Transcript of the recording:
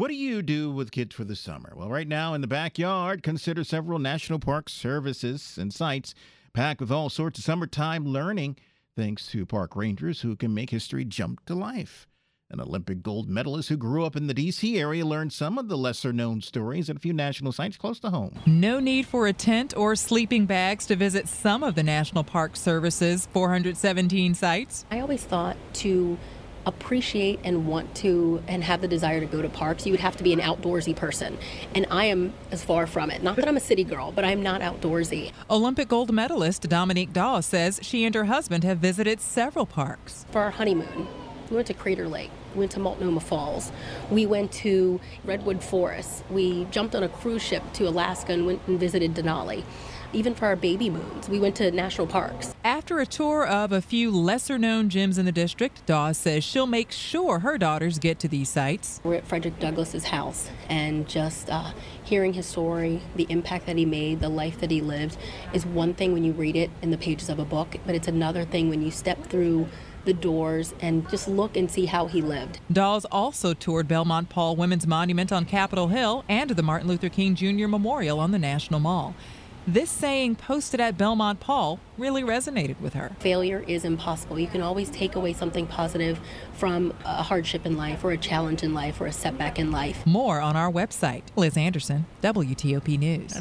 What do you do with kids for the summer? Well, right now in the backyard, consider several national park services and sites packed with all sorts of summertime learning, thanks to park rangers who can make history jump to life. An Olympic gold medalist who grew up in the D.C. area learned some of the lesser known stories at a few national sites close to home. No need for a tent or sleeping bags to visit some of the National Park Service's 417 sites. I always thought to appreciate and want to and have the desire to go to parks, you would have to be an outdoorsy person. And I am as far from it. Not that I'm a city girl, but I'm not outdoorsy. Olympic gold medalist Dominique Dawes says she and her husband have visited several parks. For our honeymoon, we went to Crater Lake. We went to Multnomah Falls. We went to Redwood Forest. We jumped on a cruise ship to Alaska and went and visited Denali. Even for our baby moons, we went to national parks. After a tour of a few lesser known gyms in the district, Dawes says she'll make sure her daughters get to these sites. We're at Frederick Douglass's house, and just uh, hearing his story, the impact that he made, the life that he lived, is one thing when you read it in the pages of a book, but it's another thing when you step through the doors and just look and see how he lived. Dawes also toured Belmont Paul Women's Monument on Capitol Hill and the Martin Luther King Jr. Memorial on the National Mall. This saying posted at Belmont Paul really resonated with her. Failure is impossible. You can always take away something positive from a hardship in life or a challenge in life or a setback in life. More on our website. Liz Anderson, WTOP News.